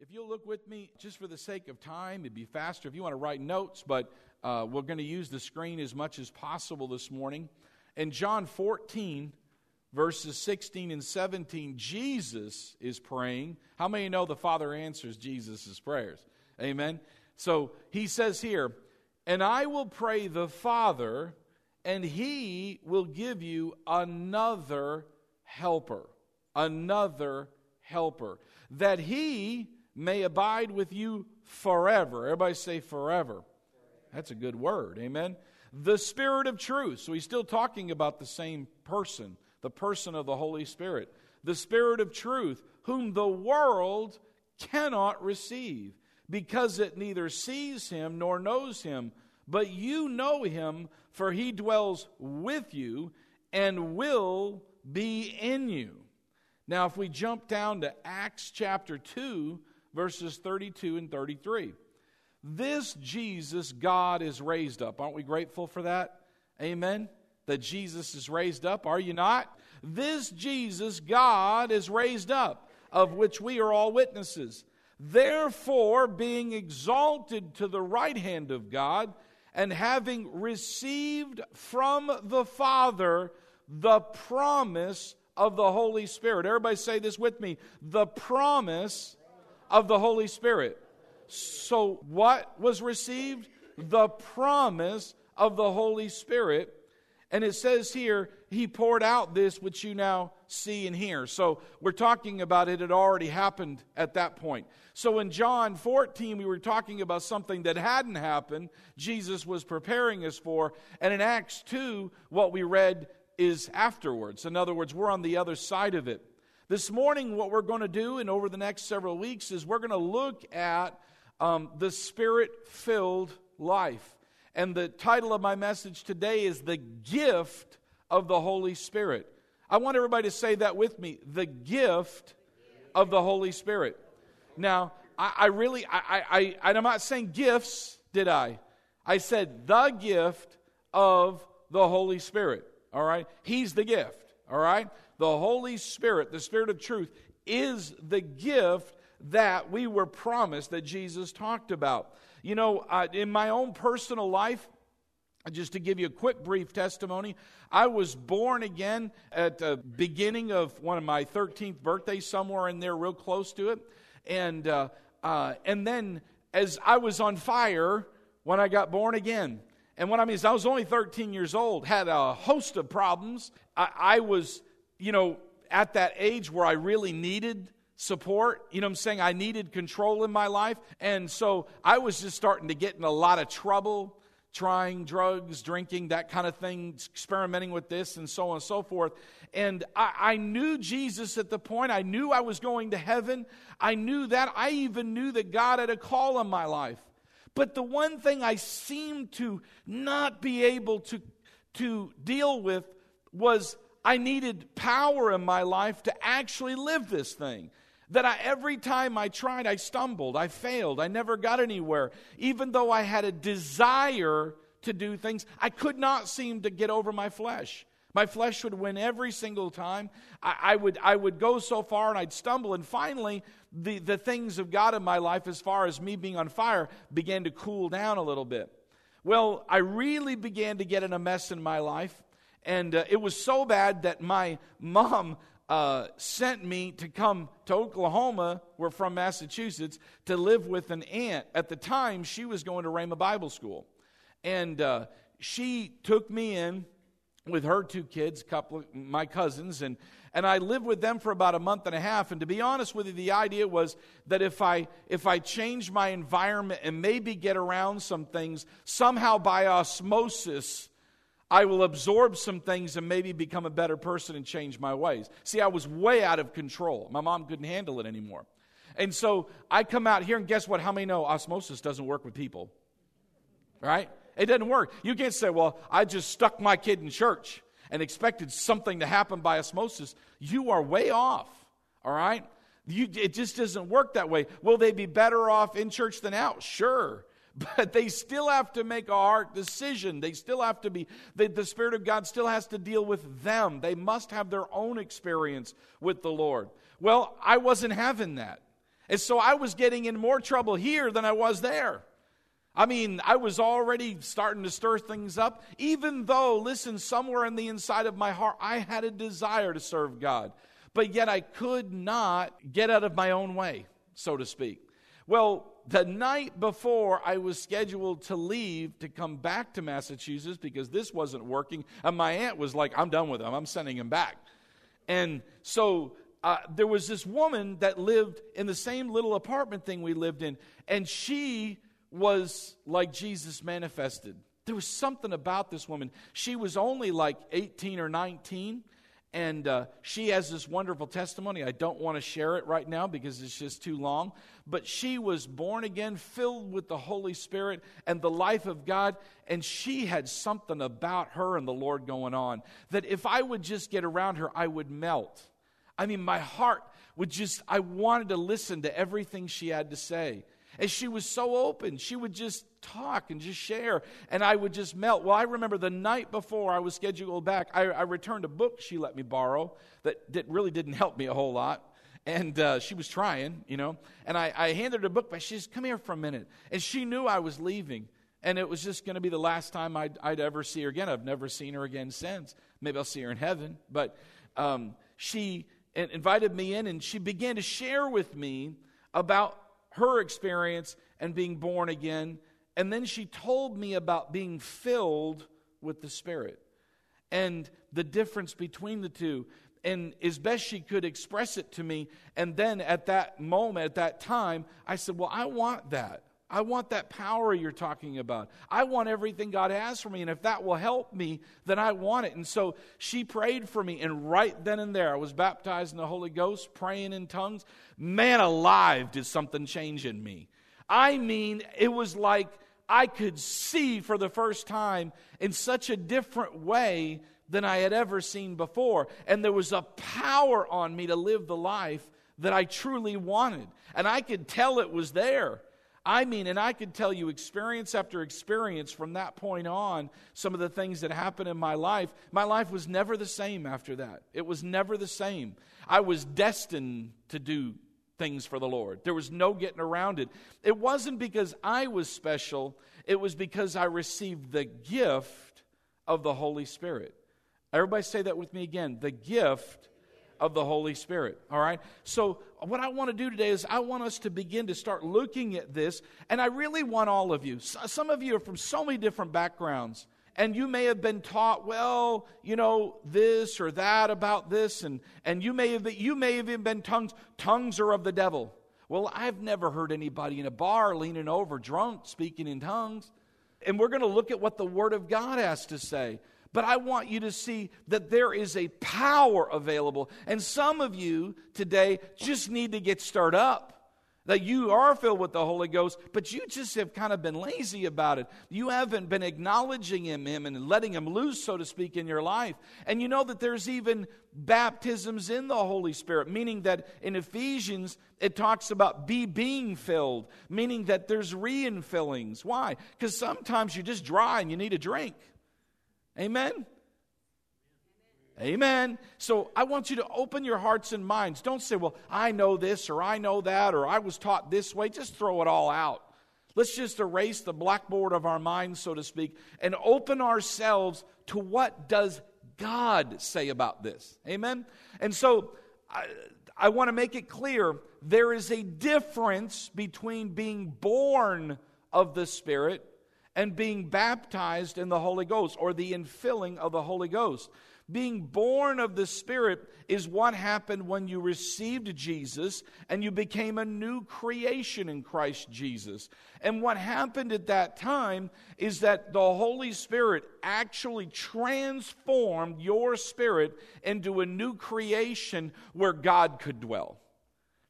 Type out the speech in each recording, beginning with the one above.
If you'll look with me, just for the sake of time, it'd be faster if you want to write notes, but uh, we're going to use the screen as much as possible this morning. In John 14, verses 16 and 17, Jesus is praying. How many know the Father answers Jesus' prayers? Amen. So he says here, And I will pray the Father, and he will give you another helper. Another helper. That he may abide with you forever. Everybody say forever. That's a good word. Amen. The Spirit of truth. So he's still talking about the same person, the person of the Holy Spirit. The Spirit of truth, whom the world cannot receive because it neither sees him nor knows him. But you know him, for he dwells with you and will be in you. Now, if we jump down to Acts chapter 2, verses 32 and 33. This Jesus God is raised up. Aren't we grateful for that? Amen. That Jesus is raised up. Are you not? This Jesus God is raised up, of which we are all witnesses. Therefore, being exalted to the right hand of God, and having received from the Father the promise of the Holy Spirit. Everybody say this with me. The promise of the Holy Spirit. So, what was received? The promise of the Holy Spirit. And it says here, He poured out this which you now see and hear. So, we're talking about it had already happened at that point. So, in John 14, we were talking about something that hadn't happened, Jesus was preparing us for. And in Acts 2, what we read is afterwards. In other words, we're on the other side of it. This morning, what we're going to do, and over the next several weeks, is we're going to look at um, the spirit filled life. And the title of my message today is The Gift of the Holy Spirit. I want everybody to say that with me the gift of the Holy Spirit. Now, I, I really, I, I, I'm not saying gifts, did I? I said the gift of the Holy Spirit. All right? He's the gift. All right? The Holy Spirit, the Spirit of truth, is the gift that we were promised that Jesus talked about. You know, uh, in my own personal life, just to give you a quick brief testimony, I was born again at the beginning of one of my 13th birthdays, somewhere in there, real close to it. And, uh, uh, and then as I was on fire when I got born again. And what I mean is, I was only 13 years old, had a host of problems. I, I was you know, at that age where I really needed support. You know I'm saying? I needed control in my life. And so I was just starting to get in a lot of trouble, trying drugs, drinking, that kind of thing, experimenting with this and so on and so forth. And I, I knew Jesus at the point. I knew I was going to heaven. I knew that. I even knew that God had a call on my life. But the one thing I seemed to not be able to, to deal with was I needed power in my life to actually live this thing. That I, every time I tried, I stumbled, I failed, I never got anywhere. Even though I had a desire to do things, I could not seem to get over my flesh. My flesh would win every single time. I, I, would, I would go so far and I'd stumble. And finally, the, the things of God in my life, as far as me being on fire, began to cool down a little bit. Well, I really began to get in a mess in my life. And uh, it was so bad that my mom uh, sent me to come to Oklahoma, we're from Massachusetts, to live with an aunt. At the time, she was going to Rhema Bible School. And uh, she took me in with her two kids, couple of my cousins, and, and I lived with them for about a month and a half. And to be honest with you, the idea was that if I if I change my environment and maybe get around some things, somehow by osmosis, I will absorb some things and maybe become a better person and change my ways. See, I was way out of control. My mom couldn't handle it anymore. And so I come out here, and guess what? How many know osmosis doesn't work with people? Right? It doesn't work. You can't say, well, I just stuck my kid in church and expected something to happen by osmosis. You are way off. All right? You, it just doesn't work that way. Will they be better off in church than out? Sure but they still have to make a heart decision. They still have to be, the Spirit of God still has to deal with them. They must have their own experience with the Lord. Well, I wasn't having that. And so I was getting in more trouble here than I was there. I mean, I was already starting to stir things up, even though, listen, somewhere in the inside of my heart, I had a desire to serve God. But yet I could not get out of my own way, so to speak. Well, the night before I was scheduled to leave to come back to Massachusetts because this wasn't working, and my aunt was like, I'm done with him, I'm sending him back. And so uh, there was this woman that lived in the same little apartment thing we lived in, and she was like Jesus manifested. There was something about this woman. She was only like 18 or 19, and uh, she has this wonderful testimony. I don't want to share it right now because it's just too long. But she was born again, filled with the Holy Spirit and the life of God. And she had something about her and the Lord going on that if I would just get around her, I would melt. I mean, my heart would just, I wanted to listen to everything she had to say. And she was so open. She would just talk and just share, and I would just melt. Well, I remember the night before I was scheduled back, I, I returned a book she let me borrow that, that really didn't help me a whole lot. And uh, she was trying, you know. And I, I handed her a book, but she said, Come here for a minute. And she knew I was leaving. And it was just going to be the last time I'd, I'd, ever see her again. I've never seen her again since. Maybe I'll see her in heaven. But um, she invited me in, and she began to share with me about her experience and being born again. And then she told me about being filled with the Spirit and the difference between the two. And as best she could express it to me. And then at that moment, at that time, I said, Well, I want that. I want that power you're talking about. I want everything God has for me. And if that will help me, then I want it. And so she prayed for me. And right then and there, I was baptized in the Holy Ghost, praying in tongues. Man alive, did something change in me. I mean, it was like I could see for the first time in such a different way than I had ever seen before. And there was a power on me to live the life that I truly wanted. And I could tell it was there. I mean, and I could tell you experience after experience from that point on, some of the things that happened in my life. My life was never the same after that. It was never the same. I was destined to do things for the Lord. There was no getting around it. It wasn't because I was special, it was because I received the gift of the Holy Spirit. Everybody say that with me again the gift of the Holy Spirit. All right? So, what I want to do today is I want us to begin to start looking at this, and I really want all of you. Some of you are from so many different backgrounds, and you may have been taught, well, you know, this or that about this, and, and you, may have, you may have even been tongues. Tongues are of the devil. Well, I've never heard anybody in a bar leaning over drunk speaking in tongues. And we're going to look at what the Word of God has to say. But I want you to see that there is a power available. And some of you today just need to get stirred up. That you are filled with the Holy Ghost, but you just have kind of been lazy about it. You haven't been acknowledging Him, him and letting Him loose, so to speak, in your life. And you know that there's even baptisms in the Holy Spirit, meaning that in Ephesians it talks about be being filled, meaning that there's re-infillings. Why? Because sometimes you're just dry and you need a drink. Amen? Amen. So I want you to open your hearts and minds. Don't say, well, I know this or I know that or I was taught this way. Just throw it all out. Let's just erase the blackboard of our minds, so to speak, and open ourselves to what does God say about this. Amen. And so I, I want to make it clear there is a difference between being born of the Spirit and being baptized in the Holy Ghost or the infilling of the Holy Ghost. Being born of the Spirit is what happened when you received Jesus and you became a new creation in Christ Jesus. And what happened at that time is that the Holy Spirit actually transformed your spirit into a new creation where God could dwell.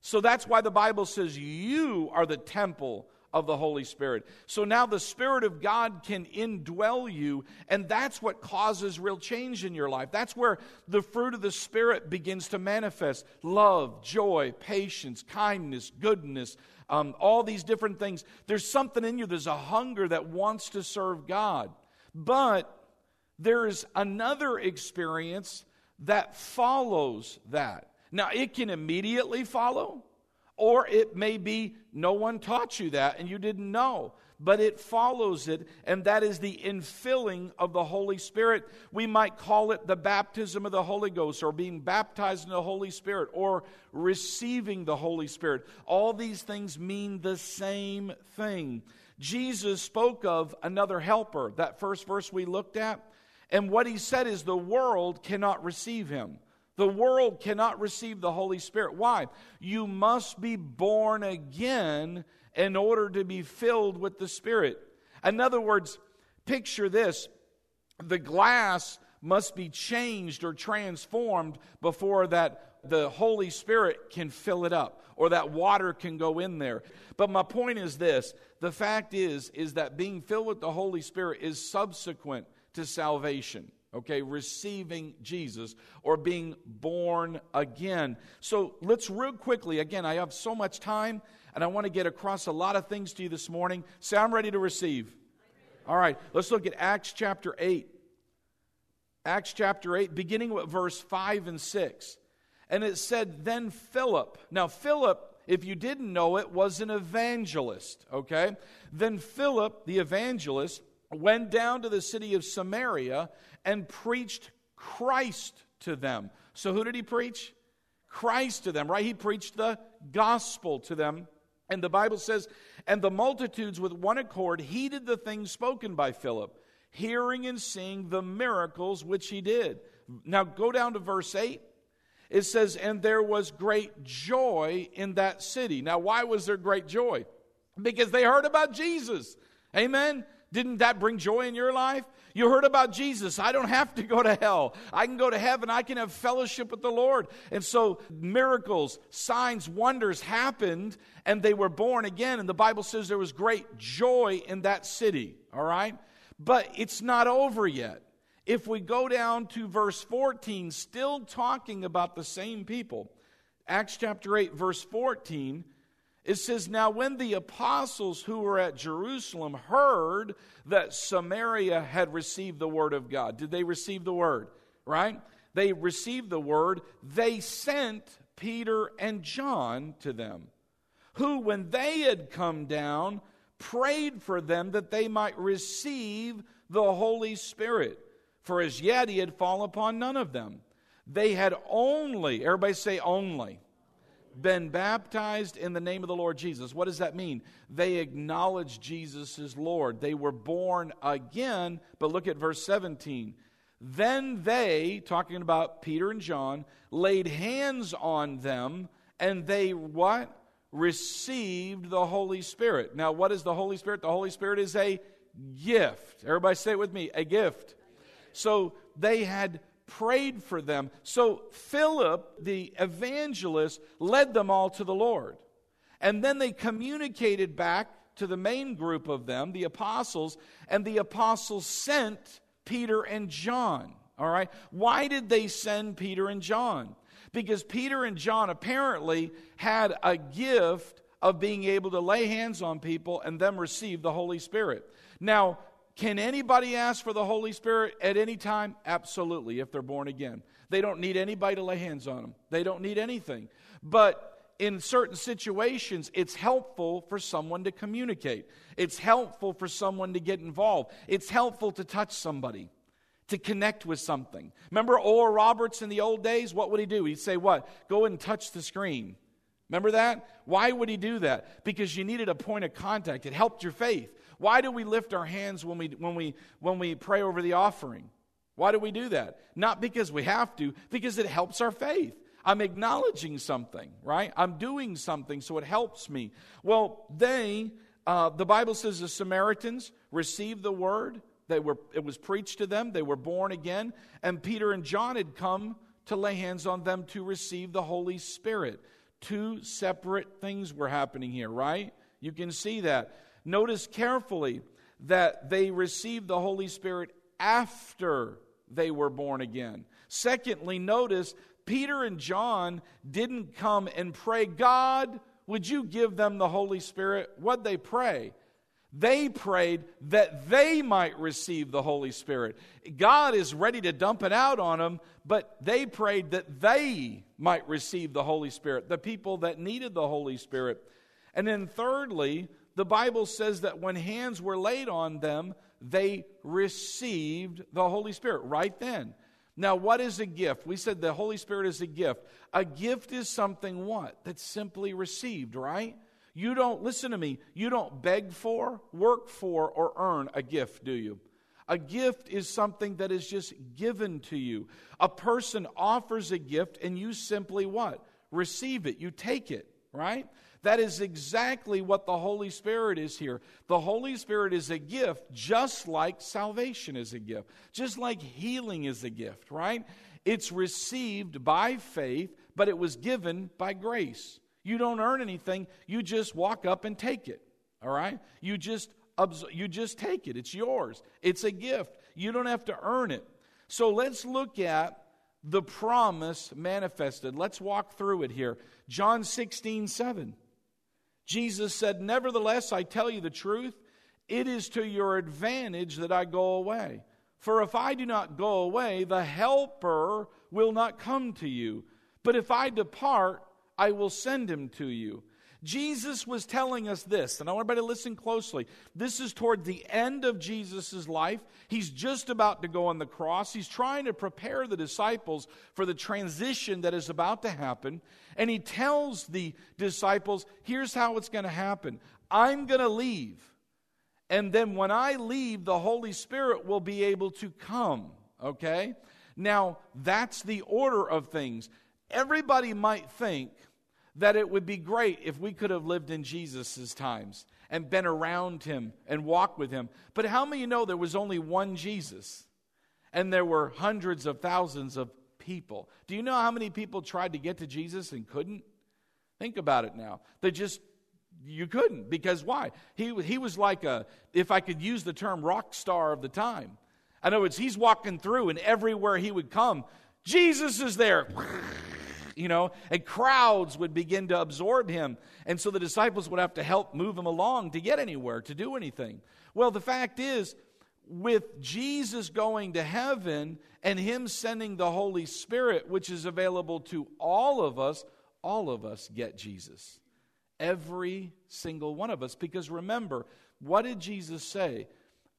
So that's why the Bible says you are the temple of the Holy Spirit. So now the Spirit of God can indwell you, and that's what causes real change in your life. That's where the fruit of the Spirit begins to manifest love, joy, patience, kindness, goodness. Um, all these different things. There's something in you, there's a hunger that wants to serve God. But there is another experience that follows that. Now, it can immediately follow, Or it may be no one taught you that and you didn't know but it follows it, and that is the infilling of the Holy Spirit. We might call it the baptism of the Holy Ghost, or being baptized in the Holy Spirit, or receiving the Holy Spirit. All these things mean the same thing. Jesus spoke of another helper, that first verse we looked at, and what he said is the world cannot receive him. The world cannot receive the Holy Spirit. Why? You must be born again in order to be filled with the Spirit. In other words, picture this the glass must be changed or transformed before that the Holy Spirit can fill it up or that water can go in there. But my point is this, the fact is is that being filled with the Holy Spirit is subsequent to salvation. Okay, receiving Jesus or being born again. So let's real quickly, again, I have so much time and I want to get across a lot of things to you this morning. Say, I'm ready to receive. All right, let's look at Acts chapter 8. Acts chapter 8, beginning with verse 5 and 6. And it said, Then Philip. Now, Philip, if you didn't know it, was an evangelist, okay? Then Philip, the evangelist, went down to the city of Samaria and preached Christ to them. So, who did he preach? Christ to them, right? He preached the gospel to them. And the Bible says, And the multitudes with one accord heeded the things spoken by Philip, hearing and seeing the miracles which he did. Now go down to verse 8. It says, And there was great joy in that city. Now, why was there great joy? Because they heard about Jesus. Amen. Didn't that bring joy in your life? You heard about Jesus. I don't have to go to hell. I can go to heaven. I can have fellowship with the Lord. And so miracles, signs, wonders happened, and they were born again. And the Bible says there was great joy in that city. All right? But it's not over yet. If we go down to verse 14, still talking about the same people, Acts chapter 8, verse 14 it says, Now when the apostles who were at Jerusalem heard that Samaria had received the word of God, did they receive the word? Right? They received the word. They sent Peter and John to them, who, when they had come down, prayed for them that they might receive the Holy Spirit. For as yet he had fallen upon none of them. They had only, everybody say only been baptized in the name of the Lord Jesus. What does that mean? They acknowledge Jesus as Lord. They were born again, but look at verse 17. Then they, talking about Peter and John, laid hands on them, and they what? Received the Holy Spirit. Now, what is the Holy Spirit? The Holy Spirit is a gift. Everybody say it with me a gift. So they had prayed for them. So Philip, the evangelist, led them all to the Lord. And then they communicated back to the main group of them, the apostles, and the apostles sent Peter and John. All right? Why did they send Peter and John? Because Peter and John apparently had a gift of being able to lay hands on people and them receive the Holy Spirit. Now, can anybody ask for the Holy Spirit at any time? Absolutely, if they're born again. They don't need anybody to lay hands on them, they don't need anything. But in certain situations, it's helpful for someone to communicate. It's helpful for someone to get involved. It's helpful to touch somebody, to connect with something. Remember Oral Roberts in the old days? What would he do? He'd say, What? Go and touch the screen. Remember that? Why would he do that? Because you needed a point of contact. It helped your faith. Why do we lift our hands when we, when we, when we pray over the offering? Why do we do that? Not because we have to, because it helps our faith. I'm acknowledging something, right? I'm doing something, so it helps me. Well, they, uh, the Bible says the Samaritans received the word. They were, it was preached to them. They were born again. And Peter and John had come to lay hands on them to receive the Holy Spirit. Two separate things were happening here, right? You can see that. Notice carefully that they received the Holy Spirit after they were born again. Secondly, notice Peter and John didn't come and pray, God, would you give them the Holy Spirit? What'd they pray? They prayed that they might receive the Holy Spirit. God is ready to dump it out on them, but they prayed that they might receive the Holy Spirit, the people that needed the Holy Spirit. And then, thirdly, the Bible says that when hands were laid on them, they received the Holy Spirit right then. Now, what is a gift? We said the Holy Spirit is a gift. A gift is something what? That's simply received, right? You don't, listen to me, you don't beg for, work for, or earn a gift, do you? A gift is something that is just given to you. A person offers a gift and you simply what? Receive it. You take it, right? That is exactly what the Holy Spirit is here. The Holy Spirit is a gift, just like salvation is a gift, just like healing is a gift, right? It's received by faith, but it was given by grace. You don't earn anything, you just walk up and take it. All right? You just you just take it. It's yours. It's a gift. You don't have to earn it. So let's look at the promise manifested. Let's walk through it here. John 16, 7. Jesus said, Nevertheless, I tell you the truth, it is to your advantage that I go away. For if I do not go away, the Helper will not come to you. But if I depart, I will send him to you. Jesus was telling us this, and I want everybody to listen closely. This is toward the end of Jesus' life. He's just about to go on the cross. He's trying to prepare the disciples for the transition that is about to happen. And he tells the disciples, here's how it's going to happen I'm going to leave. And then when I leave, the Holy Spirit will be able to come. Okay? Now, that's the order of things. Everybody might think that it would be great if we could have lived in Jesus' times and been around him and walked with him. But how many know there was only one Jesus and there were hundreds of thousands of people? Do you know how many people tried to get to Jesus and couldn't? Think about it now. They just, you couldn't. Because why? He, he was like a, if I could use the term, rock star of the time. In other words, he's walking through and everywhere he would come, Jesus is there you know, and crowds would begin to absorb him. And so the disciples would have to help move him along to get anywhere, to do anything. Well, the fact is, with Jesus going to heaven and him sending the Holy Spirit, which is available to all of us, all of us get Jesus. Every single one of us. Because remember, what did Jesus say?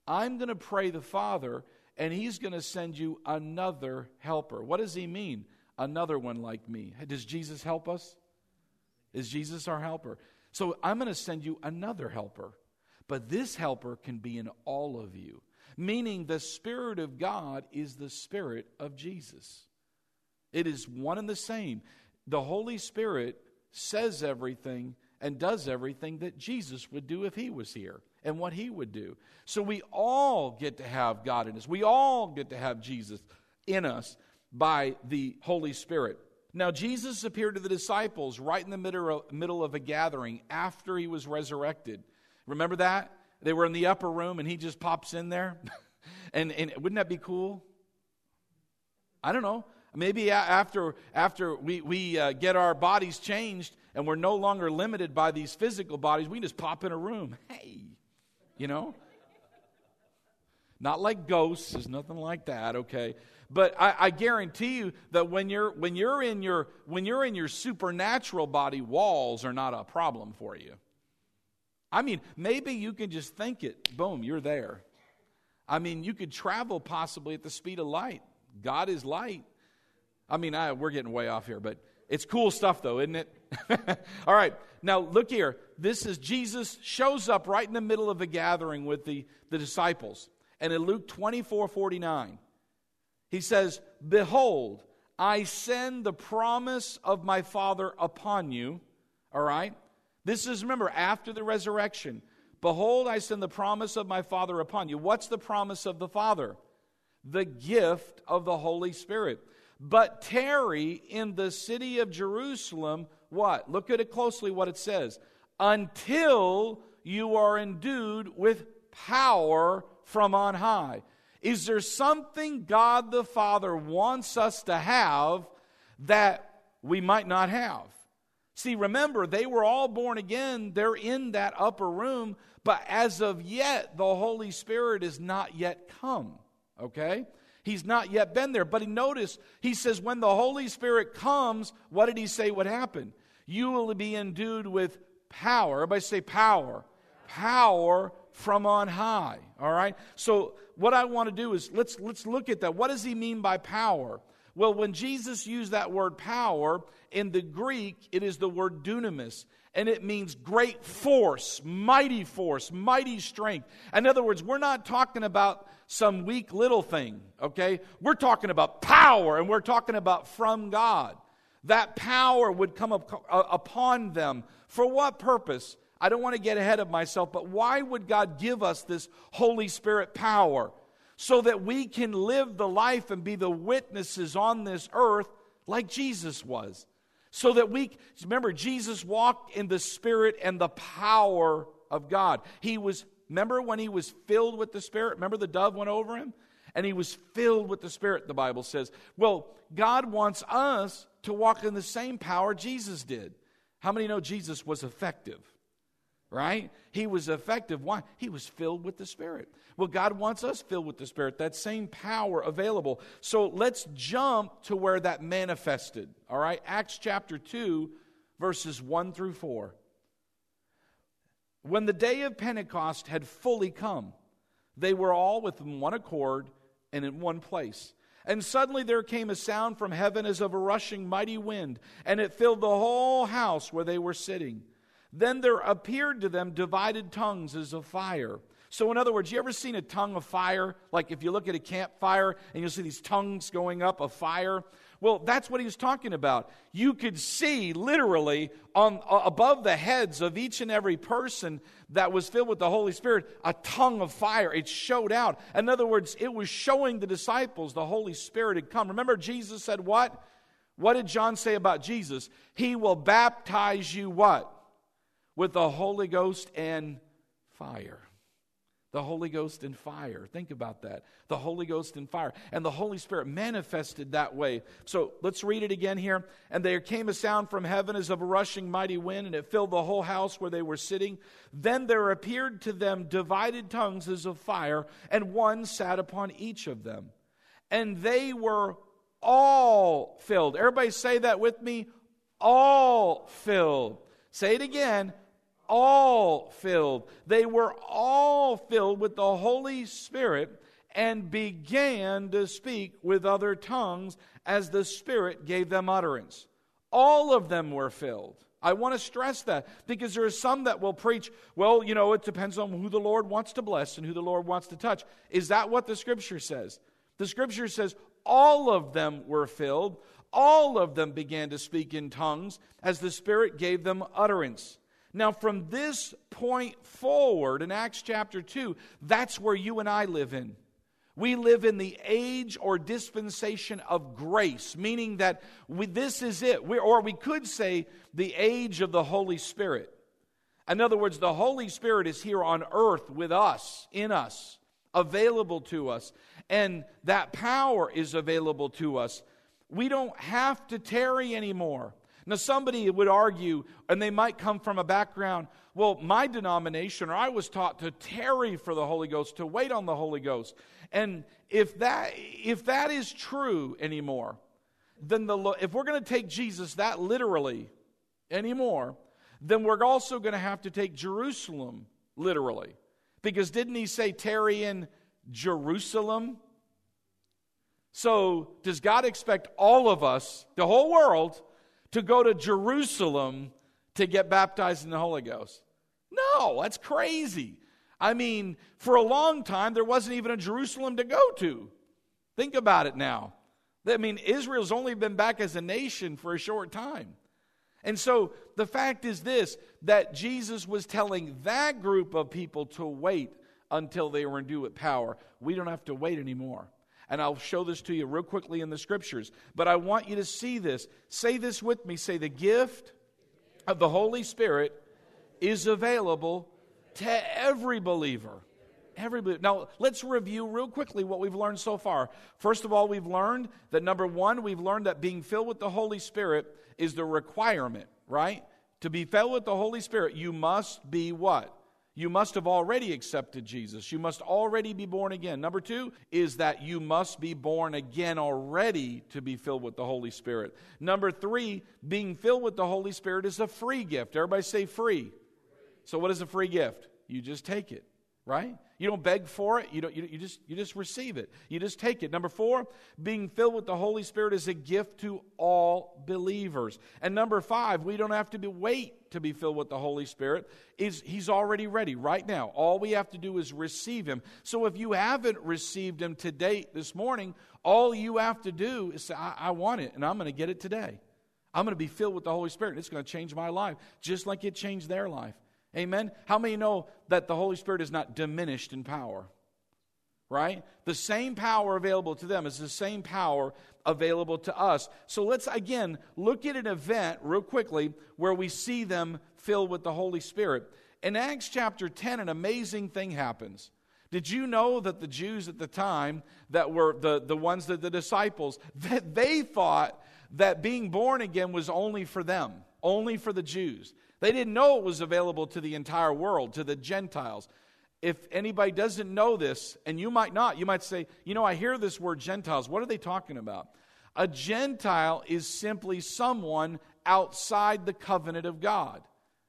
I'm going to pray the Father, and he's going to send you another helper. What does he mean? Another one like me. Does Jesus help us? Is Jesus our helper? So I'm going to send you another helper. But this helper can be in all of you, meaning the Spirit of God is the Spirit of Jesus. It is one and the same. The Holy Spirit says everything and does everything that Jesus would do if he was here and what he would do. So we all get to have God in us. We all get to have Jesus in us by the Holy Spirit. Now, Jesus appeared to the disciples right in the middle of a gathering after he was resurrected. Remember that? They were in the upper room and he just pops in there. and, and wouldn't that be cool? I don't know. Maybe after, after we, we uh, get our bodies changed and we're no longer limited by these physical bodies, we just pop in a room. Hey, you know? Not like ghosts, there's nothing like that, okay? But I, I, guarantee you that when you're when you're in your when you're in your supernatural body, walls are not a problem for you. I mean, maybe you can just think it, boom, you're there. I mean, you could travel possibly at the speed of light. God is light. I mean, I, we're getting way off here, but it's cool stuff, though, isn't it? All right, now look here. This is Jesus shows up right in the middle of a gathering with the, the disciples. And in Luke 24 49, he says, Behold, I send the promise of my Father upon you. All right? This is, remember, after the resurrection. Behold, I send the promise of my Father upon you. What's the promise of the Father? The gift of the Holy Spirit. But tarry in the city of Jerusalem, what? Look at it closely, what it says. Until you are endued with power from on high. Is there something God the Father wants us to have that we might not have? See, remember, they were all born again. They're in that upper room, but as of yet, the Holy Spirit is not yet come. Okay? He's not yet been there. But he notice, he says, when the Holy Spirit comes, what did he say would happen? You will be endued with power. Everybody say power. Power from on high. All right? So what I want to do is let's let's look at that. What does he mean by power? Well, when Jesus used that word power, in the Greek, it is the word dunamis, and it means great force, mighty force, mighty strength. In other words, we're not talking about some weak little thing, okay? We're talking about power, and we're talking about from God. That power would come up, uh, upon them. For what purpose? I don't want to get ahead of myself, but why would God give us this Holy Spirit power? So that we can live the life and be the witnesses on this earth like Jesus was. So that we, remember, Jesus walked in the Spirit and the power of God. He was, remember when he was filled with the Spirit? Remember the dove went over him? And he was filled with the Spirit, the Bible says. Well, God wants us to walk in the same power Jesus did. How many know Jesus was effective? Right? He was effective. Why? He was filled with the Spirit. Well, God wants us filled with the Spirit, that same power available. So let's jump to where that manifested. All right? Acts chapter 2, verses 1 through 4. When the day of Pentecost had fully come, they were all with one accord and in one place. And suddenly there came a sound from heaven as of a rushing mighty wind, and it filled the whole house where they were sitting. Then there appeared to them divided tongues as of fire. So, in other words, you ever seen a tongue of fire? Like if you look at a campfire and you'll see these tongues going up of fire. Well, that's what he was talking about. You could see literally on above the heads of each and every person that was filled with the Holy Spirit a tongue of fire. It showed out. In other words, it was showing the disciples the Holy Spirit had come. Remember, Jesus said what? What did John say about Jesus? He will baptize you what? With the Holy Ghost and fire. The Holy Ghost and fire. Think about that. The Holy Ghost and fire. And the Holy Spirit manifested that way. So let's read it again here. And there came a sound from heaven as of a rushing mighty wind, and it filled the whole house where they were sitting. Then there appeared to them divided tongues as of fire, and one sat upon each of them. And they were all filled. Everybody say that with me. All filled. Say it again all filled. They were all filled with the Holy Spirit and began to speak with other tongues as the Spirit gave them utterance. All of them were filled. I want to stress that because there are some that will preach, well, you know, it depends on who the Lord wants to bless and who the Lord wants to touch. Is that what the scripture says? The scripture says all of them were filled, all of them began to speak in tongues as the Spirit gave them utterance. Now, from this point forward in Acts chapter 2, that's where you and I live in. We live in the age or dispensation of grace, meaning that we, this is it. We, or we could say the age of the Holy Spirit. In other words, the Holy Spirit is here on earth with us, in us, available to us, and that power is available to us. We don't have to tarry anymore. Now, somebody would argue, and they might come from a background, well, my denomination, or I was taught to tarry for the Holy Ghost, to wait on the Holy Ghost. And if that, if that is true anymore, then the, if we're going to take Jesus that literally anymore, then we're also going to have to take Jerusalem literally. Because didn't he say tarry in Jerusalem? So, does God expect all of us, the whole world, to go to Jerusalem to get baptized in the Holy Ghost. No, that's crazy. I mean, for a long time, there wasn't even a Jerusalem to go to. Think about it now. I mean, Israel's only been back as a nation for a short time. And so the fact is this that Jesus was telling that group of people to wait until they were endued with power. We don't have to wait anymore. And I'll show this to you real quickly in the scriptures. But I want you to see this. Say this with me. Say, the gift of the Holy Spirit is available to every believer. Every believer. Now, let's review real quickly what we've learned so far. First of all, we've learned that number one, we've learned that being filled with the Holy Spirit is the requirement right? To be filled with the Holy Spirit, you must be what? You must have already accepted Jesus. You must already be born again. Number two is that you must be born again already to be filled with the Holy Spirit. Number three, being filled with the Holy Spirit is a free gift. Everybody say free. So, what is a free gift? You just take it right? You don't beg for it. You, don't, you, you, just, you just receive it. You just take it. Number four, being filled with the Holy Spirit is a gift to all believers. And number five, we don't have to be, wait to be filled with the Holy Spirit. Is He's already ready right now. All we have to do is receive Him. So if you haven't received Him to date this morning, all you have to do is say, I, I want it, and I'm going to get it today. I'm going to be filled with the Holy Spirit. It's going to change my life, just like it changed their life. Amen. How many know that the Holy Spirit is not diminished in power? Right? The same power available to them is the same power available to us. So let's again look at an event real quickly where we see them filled with the Holy Spirit. In Acts chapter 10, an amazing thing happens. Did you know that the Jews at the time that were the, the ones that the disciples, that they thought that being born again was only for them, only for the Jews. They didn't know it was available to the entire world, to the Gentiles. If anybody doesn't know this, and you might not, you might say, you know, I hear this word Gentiles. What are they talking about? A Gentile is simply someone outside the covenant of God.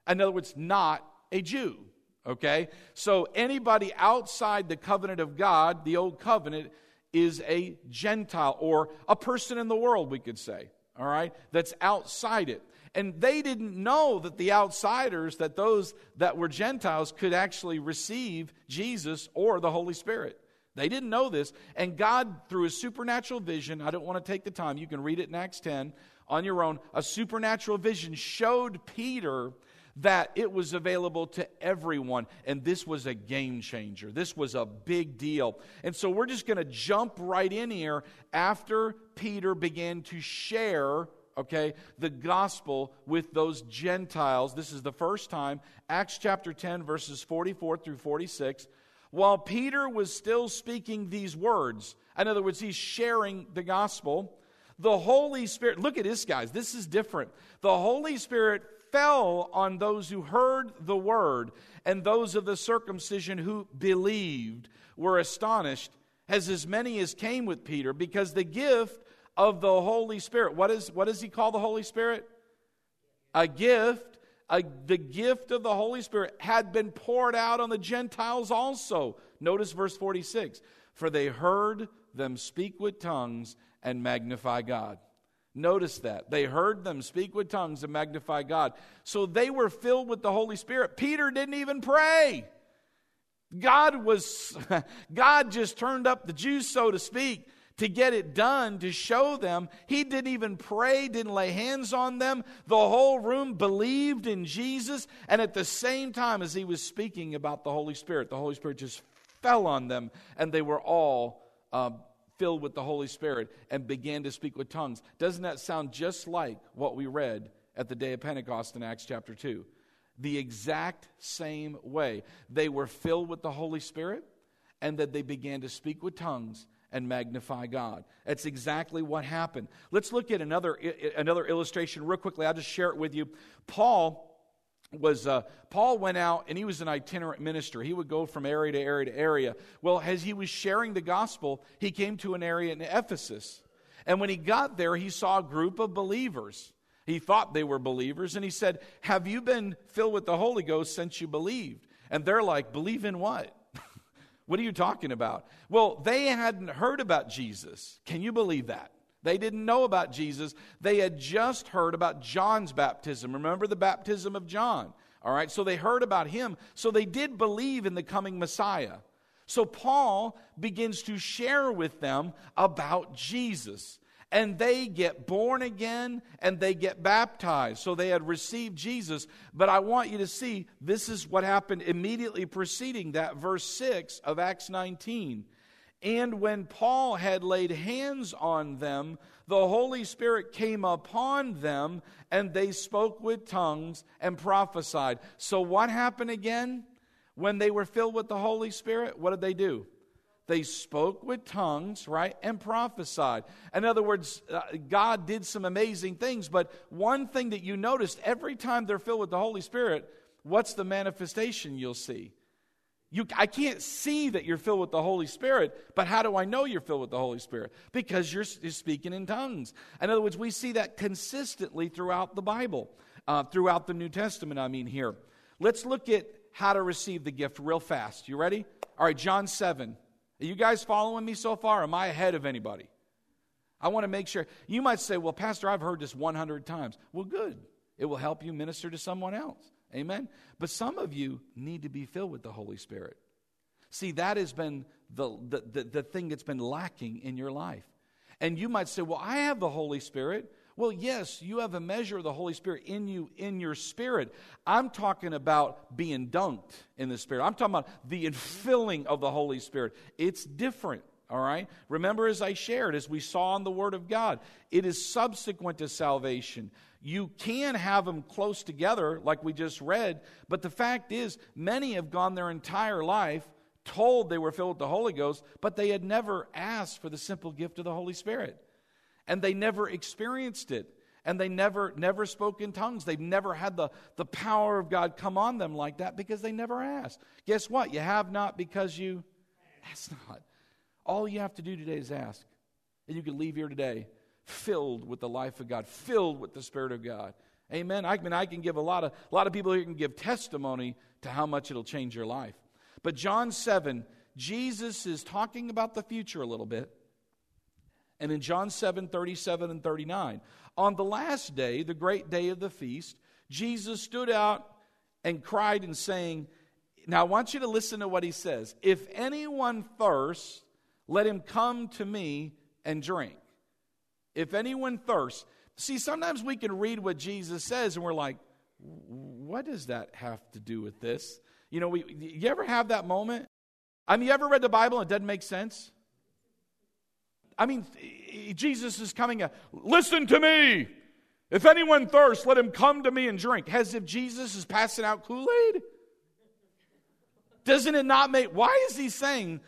In other words, not a Jew. Okay? So anybody outside the covenant of God, the old covenant, is a Gentile or a person in the world, we could say. All right? That's outside it. And they didn't know that the outsiders, that those that were Gentiles, could actually receive Jesus or the Holy Spirit. They didn't know this. And God, through a supernatural vision, I don't want to take the time, you can read it in Acts 10 on your own, a supernatural vision showed Peter that it was available to everyone. And this was a game changer. This was a big deal. And so we're just going to jump right in here after Peter began to share okay, the gospel with those Gentiles. This is the first time, Acts chapter 10, verses 44 through 46. While Peter was still speaking these words, in other words, he's sharing the gospel, the Holy Spirit, look at this, guys, this is different. The Holy Spirit fell on those who heard the word, and those of the circumcision who believed were astonished, as as many as came with Peter, because the gift of the Holy Spirit. What, is, what does he call the Holy Spirit? A gift. A, the gift of the Holy Spirit had been poured out on the Gentiles also. Notice verse 46 For they heard them speak with tongues and magnify God. Notice that. They heard them speak with tongues and magnify God. So they were filled with the Holy Spirit. Peter didn't even pray. God was God just turned up the juice so to speak to get it done, to show them. He didn't even pray, didn't lay hands on them. The whole room believed in Jesus. And at the same time as he was speaking about the Holy Spirit, the Holy Spirit just fell on them, and they were all uh, filled with the Holy Spirit and began to speak with tongues. Doesn't that sound just like what we read at the day of Pentecost in Acts chapter 2? The exact same way. They were filled with the Holy Spirit, and that they began to speak with tongues and magnify God. That's exactly what happened. Let's look at another, another illustration real quickly. I'll just share it with you. Paul was uh, Paul went out and he was an itinerant minister. He would go from area to area to area. Well, as he was sharing the gospel, he came to an area in Ephesus. And when he got there, he saw a group of believers. He thought they were believers, and he said, Have you been filled with the Holy Ghost since you believed? And they're like, Believe in what? What are you talking about? Well, they hadn't heard about Jesus. Can you believe that? They didn't know about Jesus. They had just heard about John's baptism. Remember the baptism of John? All right, so they heard about him. So they did believe in the coming Messiah. So Paul begins to share with them about Jesus and they get born again and they get baptized. So they had received Jesus. But I want you to see this is what happened immediately preceding that, verse 6 of Acts 19. And when Paul had laid hands on them, the Holy Spirit came upon them, and they spoke with tongues and prophesied. So, what happened again? When they were filled with the Holy Spirit, what did they do? They spoke with tongues, right, and prophesied. In other words, uh, God did some amazing things, but one thing that you noticed every time they're filled with the Holy Spirit, what's the manifestation you'll see? You, I can't see that you're filled with the Holy Spirit, but how do I know you're filled with the Holy Spirit? Because you're, you're speaking in tongues. In other words, we see that consistently throughout the Bible, uh, throughout the New Testament, I mean, here. Let's look at how to receive the gift real fast. You ready? All right, John 7. Are you guys following me so far? Am I ahead of anybody? I want to make sure. You might say, well, Pastor, I've heard this 100 times. Well, good. It will help you minister to someone else. Amen? But some of you need to be filled with the Holy Spirit. See, that has been the, the, the, the thing that's been lacking in your life. And you might say, well, I have the Holy Spirit. Well, yes, you have a measure of the Holy Spirit in you, in your spirit. I'm talking about being dunked in the Spirit. I'm talking about the infilling of the Holy Spirit. It's different, all right? Remember, as I shared, as we saw in the Word of God, it is subsequent to salvation. You can have them close together, like we just read, but the fact is, many have gone their entire life told they were filled with the Holy Ghost, but they had never asked for the simple gift of the Holy Spirit. And they never experienced it. And they never, never spoke in tongues. They've never had the, the power of God come on them like that because they never asked. Guess what? You have not because you ask not. All you have to do today is ask. And you can leave here today filled with the life of God, filled with the Spirit of God. Amen. I mean, I can give a lot of a lot of people here can give testimony to how much it'll change your life. But John 7, Jesus is talking about the future a little bit. And in John 7, 37 and 39, on the last day, the great day of the feast, Jesus stood out and cried and saying, Now I want you to listen to what he says. If anyone thirsts, let him come to me and drink. If anyone thirsts, see, sometimes we can read what Jesus says and we're like, what does that have to do with this? You know, we, you ever have that moment? I mean, you ever read the Bible and it doesn't make sense? I mean, Jesus is coming, listen to me. If anyone thirsts, let him come to me and drink. As if Jesus is passing out Kool Aid? Doesn't it not make, why is he saying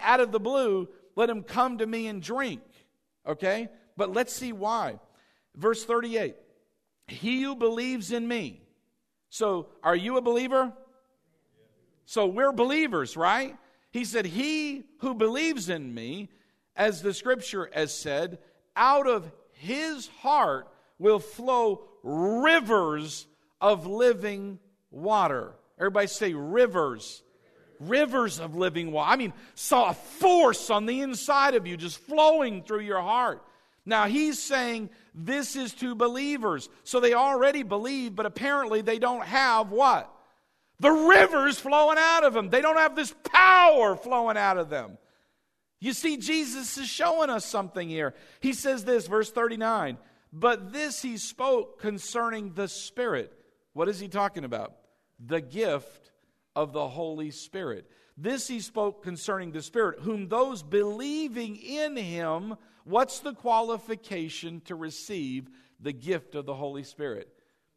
out of the blue, let him come to me and drink? Okay? But let's see why. Verse 38 He who believes in me. So, are you a believer? So, we're believers, right? He said, He who believes in me, as the scripture has said, out of his heart will flow rivers of living water. Everybody say rivers. Rivers of living water. I mean, saw a force on the inside of you just flowing through your heart. Now he's saying this is to believers. So they already believe, but apparently they don't have what? The rivers flowing out of them. They don't have this power flowing out of them. You see, Jesus is showing us something here. He says this, verse 39 But this he spoke concerning the Spirit. What is he talking about? The gift of the Holy Spirit. This he spoke concerning the Spirit, whom those believing in him What's the qualification to receive the gift of the Holy Spirit?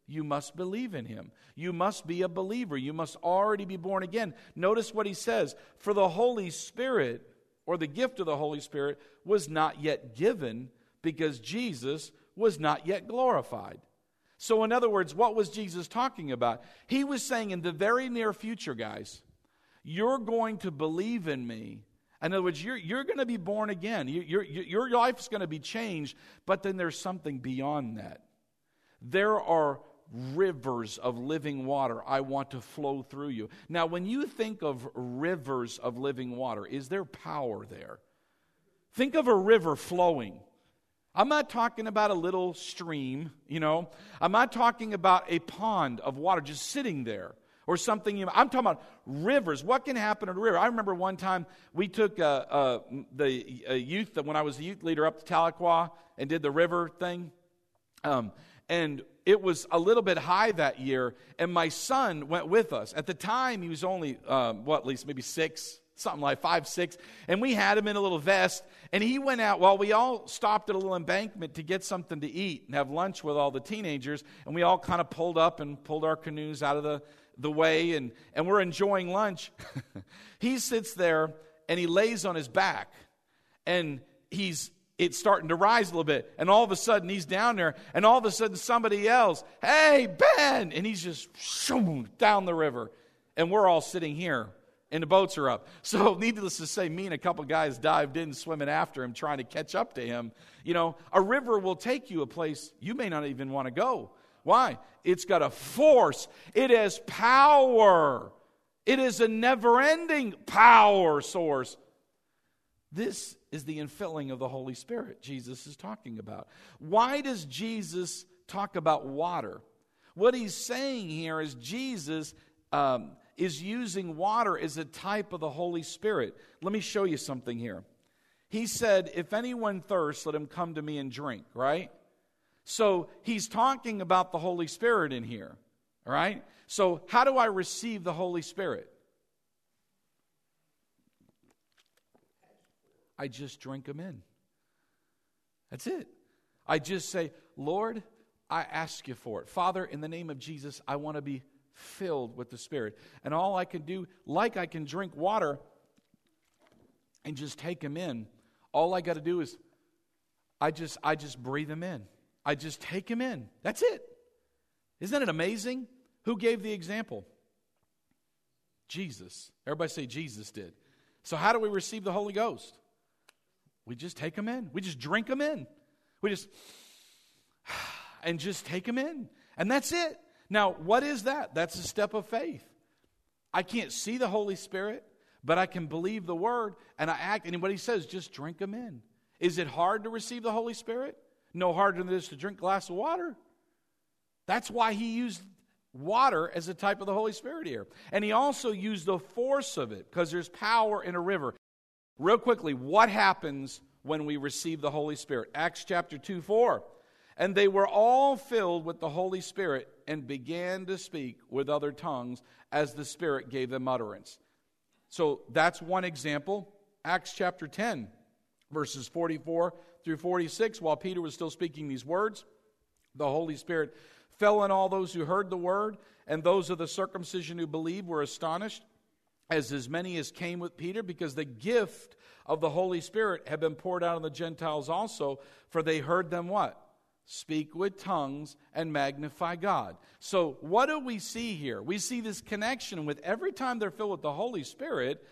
You must believe in him. You must be a believer. You must already be born again. Notice what he says For the Holy Spirit, or the gift of the Holy Spirit, was not yet given because Jesus was not yet glorified. So, in other words, what was Jesus talking about? He was saying, in the very near future, guys, you're going to believe in me in other words, you're, you're going to be born again. You, your, your life is going to be changed, but then there's something beyond that. There are rivers of living water I want to flow through you. Now, when you think of rivers of living water, is there power there? Think of a river flowing. I'm not talking about a little stream, you know. I'm not talking about a pond of water just sitting there or something. I'm talking about rivers. What can happen in a river? I remember one time we took uh, uh, the uh, youth, when I was the youth leader, up to Tahlequah and did the river thing. Um, and it was a little bit high that year, and my son went with us. At the time, he was only, um, what, at least maybe six, something like five, six, and we had him in a little vest, and he went out. Well, we all stopped at a little embankment to get something to eat and have lunch with all the teenagers, and we all kind of pulled up and pulled our canoes out of the the way and, and we're enjoying lunch. he sits there and he lays on his back and he's it's starting to rise a little bit. And all of a sudden he's down there and all of a sudden somebody yells hey ben! And he's just shoom, down the river. And we're all sitting here and the boats are up. So needless to say me and a couple guys dived in swimming after him trying to catch up to him. You know a river will take you a place you may not even want to go. Why? It's got a force. It has power. It is a never ending power source. This is the infilling of the Holy Spirit Jesus is talking about. Why does Jesus talk about water? What he's saying here is Jesus um, is using water as a type of the Holy Spirit. Let me show you something here. He said, If anyone thirsts, let him come to me and drink, right? So he's talking about the Holy Spirit in here, all right? So, how do I receive the Holy Spirit? I just drink them in. That's it. I just say, Lord, I ask you for it. Father, in the name of Jesus, I want to be filled with the Spirit. And all I can do, like I can drink water and just take them in, all I got to do is I just I just breathe them in. I just take them in. That's it. Isn't it amazing? Who gave the example? Jesus. Everybody say Jesus did. So, how do we receive the Holy Ghost? We just take them in. We just drink them in. We just, and just take them in. And that's it. Now, what is that? That's a step of faith. I can't see the Holy Spirit, but I can believe the Word and I act. And what He says, just drink them in. Is it hard to receive the Holy Spirit? No harder than it is to drink a glass of water. That's why He used water as a type of the Holy Spirit here. And he also used the force of it because there's power in a river. Real quickly, what happens when we receive the Holy Spirit? Acts chapter 2 4. And they were all filled with the Holy Spirit and began to speak with other tongues as the Spirit gave them utterance. So that's one example. Acts chapter 10, verses 44 through 46, while Peter was still speaking these words, the Holy Spirit fell on all those who heard the word, and those of the circumcision who believed were astonished, as as many as came with Peter, because the gift of the Holy Spirit had been poured out on the Gentiles also, for they heard them what? Speak with tongues and magnify God. So, what do we see here? We see this connection with every time they're filled with the Holy Spirit,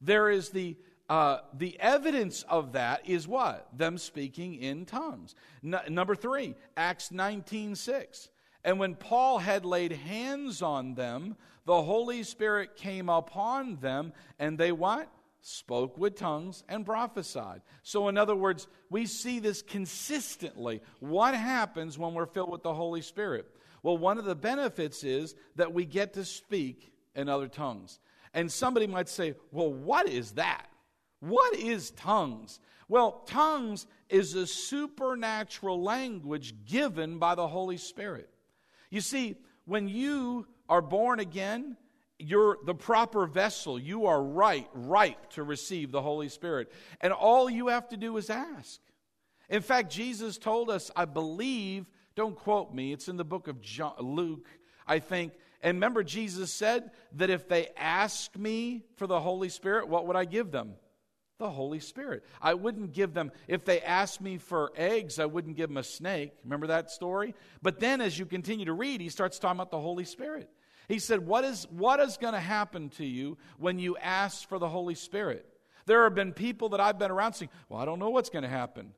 there is the uh, the evidence of that is what? Them speaking in tongues. Number three, Acts 19 6. And when Paul had laid hands on them, the Holy Spirit came upon them, and they what? Spoke with tongues and prophesied. So, in other words, we see this consistently. What happens when we're filled with the Holy Spirit? Well, one of the benefits is that we get to speak in other tongues. And somebody might say, well, what is that? What is tongues? Well, tongues is a supernatural language given by the Holy Spirit. You see, when you are born again, you're the proper vessel. You are right, ripe to receive the Holy Spirit. And all you have to do is ask. In fact, Jesus told us, I believe, don't quote me, it's in the book of John, Luke, I think. And remember, Jesus said that if they ask me for the Holy Spirit, what would I give them? the Holy Spirit. I wouldn't give them, if they asked me for eggs, I wouldn't give them a snake. Remember that story? But then as you continue to read, he starts talking about the Holy Spirit. He said, What is, what is going to happen to you when you ask for the Holy Spirit? There have been people that I've been around saying, Well, I don't know what's going to happen.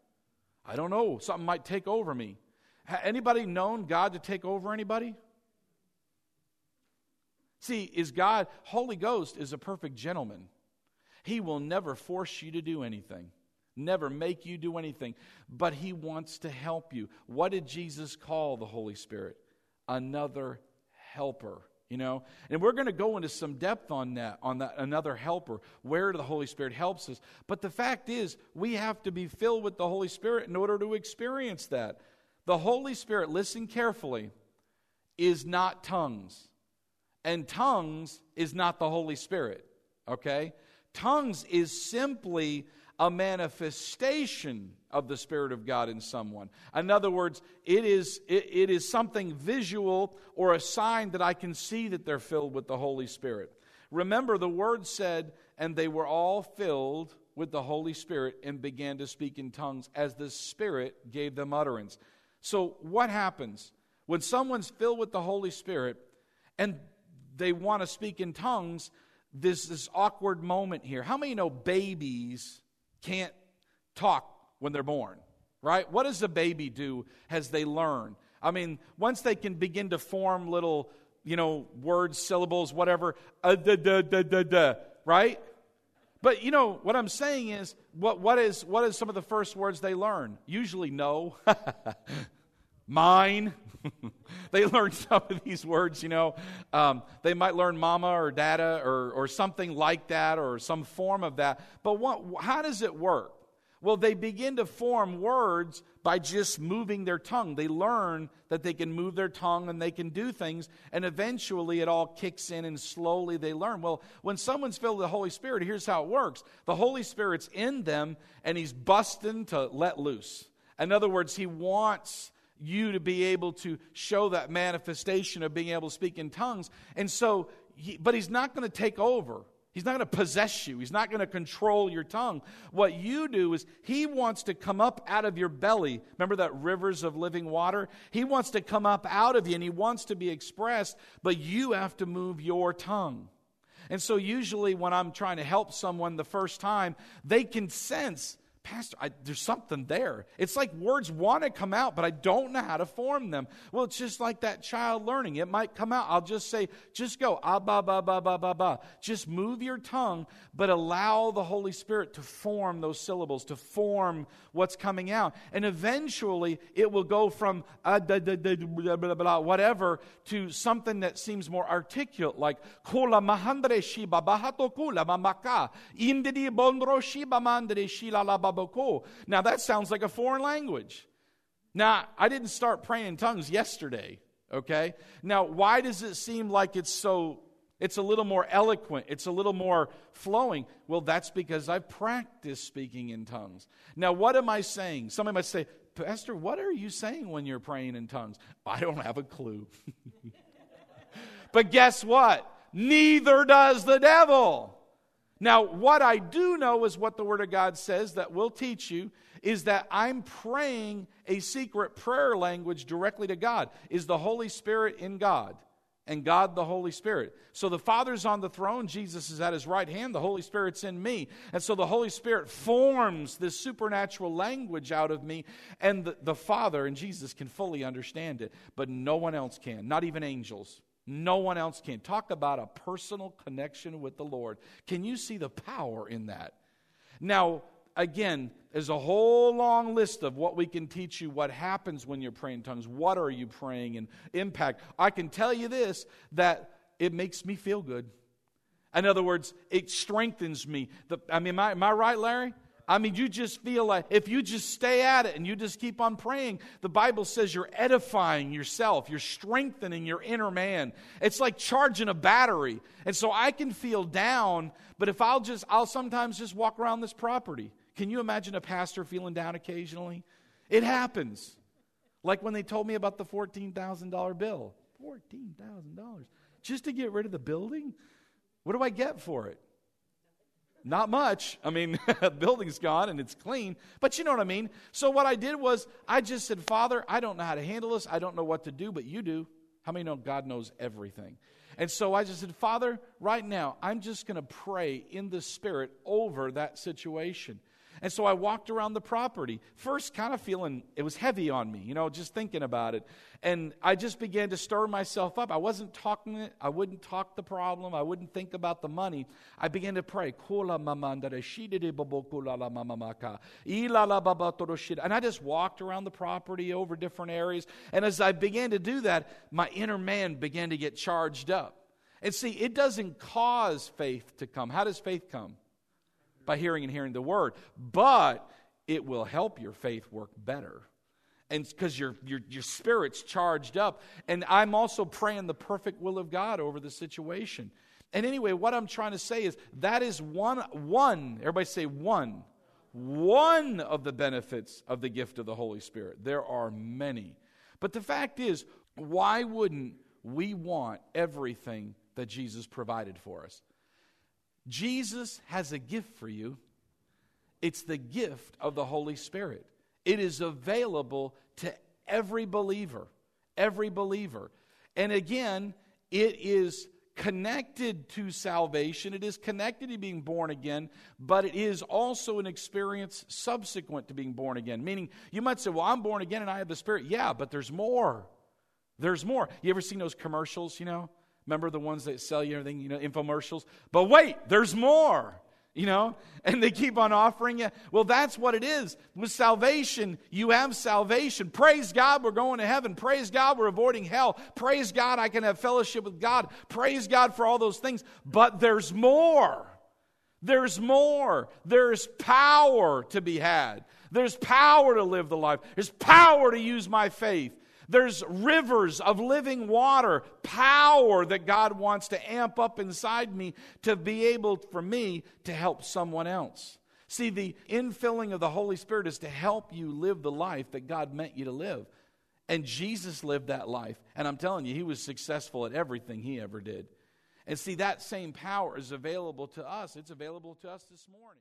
I don't know. Something might take over me. Ha- anybody known God to take over anybody? See, is God, Holy Ghost is a perfect gentleman. He will never force you to do anything, never make you do anything, but He wants to help you. What did Jesus call the Holy Spirit? Another helper. You know, and we're going to go into some depth on that, on that another helper, where the Holy Spirit helps us. But the fact is, we have to be filled with the Holy Spirit in order to experience that. The Holy Spirit, listen carefully, is not tongues. And tongues is not the Holy Spirit. Okay? Tongues is simply a manifestation of the Spirit of God in someone. In other words, it is, it, it is something visual or a sign that I can see that they're filled with the Holy Spirit. Remember, the word said, and they were all filled with the Holy Spirit and began to speak in tongues as the Spirit gave them utterance. So, what happens? When someone's filled with the Holy Spirit and they want to speak in tongues, this this awkward moment here. How many know babies can't talk when they're born? Right? What does a baby do as they learn? I mean, once they can begin to form little, you know, words, syllables, whatever, uh, da, da, da, da, da, right? But you know what I'm saying is what what is what is some of the first words they learn? Usually no. Mine. they learn some of these words, you know. Um, they might learn mama or dada or, or something like that or some form of that. But what, how does it work? Well, they begin to form words by just moving their tongue. They learn that they can move their tongue and they can do things, and eventually it all kicks in and slowly they learn. Well, when someone's filled with the Holy Spirit, here's how it works the Holy Spirit's in them and He's busting to let loose. In other words, He wants you to be able to show that manifestation of being able to speak in tongues. And so, he, but he's not going to take over. He's not going to possess you. He's not going to control your tongue. What you do is he wants to come up out of your belly. Remember that rivers of living water? He wants to come up out of you and he wants to be expressed, but you have to move your tongue. And so, usually, when I'm trying to help someone the first time, they can sense Pastor, I, there's something there. It's like words want to come out, but I don't know how to form them. Well, it's just like that child learning. It might come out. I'll just say, just go, ah, ba, ba, ba, ba, ba, ba. Just move your tongue, but allow the Holy Spirit to form those syllables, to form what's coming out. And eventually, it will go from ah, da, da, da, blah, blah, blah, whatever to something that seems more articulate, like kula mahandre shiba bahato kula mamaka indidi bondro shiba mandre shila la now, that sounds like a foreign language. Now, I didn't start praying in tongues yesterday, okay? Now, why does it seem like it's so, it's a little more eloquent, it's a little more flowing? Well, that's because I've practiced speaking in tongues. Now, what am I saying? Somebody might say, Pastor, what are you saying when you're praying in tongues? I don't have a clue. but guess what? Neither does the devil. Now, what I do know is what the Word of God says that will teach you is that I'm praying a secret prayer language directly to God. Is the Holy Spirit in God? And God the Holy Spirit. So the Father's on the throne, Jesus is at his right hand, the Holy Spirit's in me. And so the Holy Spirit forms this supernatural language out of me, and the, the Father and Jesus can fully understand it, but no one else can, not even angels. No one else can. Talk about a personal connection with the Lord. Can you see the power in that? Now, again, there's a whole long list of what we can teach you, what happens when you're praying tongues, what are you praying, and impact. I can tell you this that it makes me feel good. In other words, it strengthens me. The, I mean, am I, am I right, Larry? I mean, you just feel like if you just stay at it and you just keep on praying, the Bible says you're edifying yourself, you're strengthening your inner man. It's like charging a battery. And so I can feel down, but if I'll just, I'll sometimes just walk around this property. Can you imagine a pastor feeling down occasionally? It happens. Like when they told me about the $14,000 bill. $14,000 just to get rid of the building? What do I get for it? Not much. I mean, the building's gone and it's clean, but you know what I mean. So, what I did was, I just said, Father, I don't know how to handle this. I don't know what to do, but you do. How many know God knows everything? And so I just said, Father, right now, I'm just going to pray in the Spirit over that situation. And so I walked around the property, first kind of feeling it was heavy on me, you know, just thinking about it. And I just began to stir myself up. I wasn't talking I wouldn't talk the problem, I wouldn't think about the money. I began to pray. And I just walked around the property over different areas. And as I began to do that, my inner man began to get charged up. And see, it doesn't cause faith to come. How does faith come? By hearing and hearing the word, but it will help your faith work better. And because your, your, your spirit's charged up. And I'm also praying the perfect will of God over the situation. And anyway, what I'm trying to say is that is one, one, everybody say one, one of the benefits of the gift of the Holy Spirit. There are many. But the fact is, why wouldn't we want everything that Jesus provided for us? Jesus has a gift for you. It's the gift of the Holy Spirit. It is available to every believer. Every believer. And again, it is connected to salvation, it is connected to being born again, but it is also an experience subsequent to being born again. Meaning, you might say, Well, I'm born again and I have the Spirit. Yeah, but there's more. There's more. You ever seen those commercials, you know? Remember the ones that sell you everything, you know, infomercials? But wait, there's more you know, and they keep on offering you. Well, that's what it is. With salvation, you have salvation. Praise God, we're going to heaven. Praise God, we're avoiding hell. Praise God, I can have fellowship with God. Praise God for all those things. But there's more. There's more. There's power to be had. There's power to live the life. There's power to use my faith. There's rivers of living water, power that God wants to amp up inside me to be able for me to help someone else. See, the infilling of the Holy Spirit is to help you live the life that God meant you to live. And Jesus lived that life. And I'm telling you, he was successful at everything he ever did. And see, that same power is available to us. It's available to us this morning.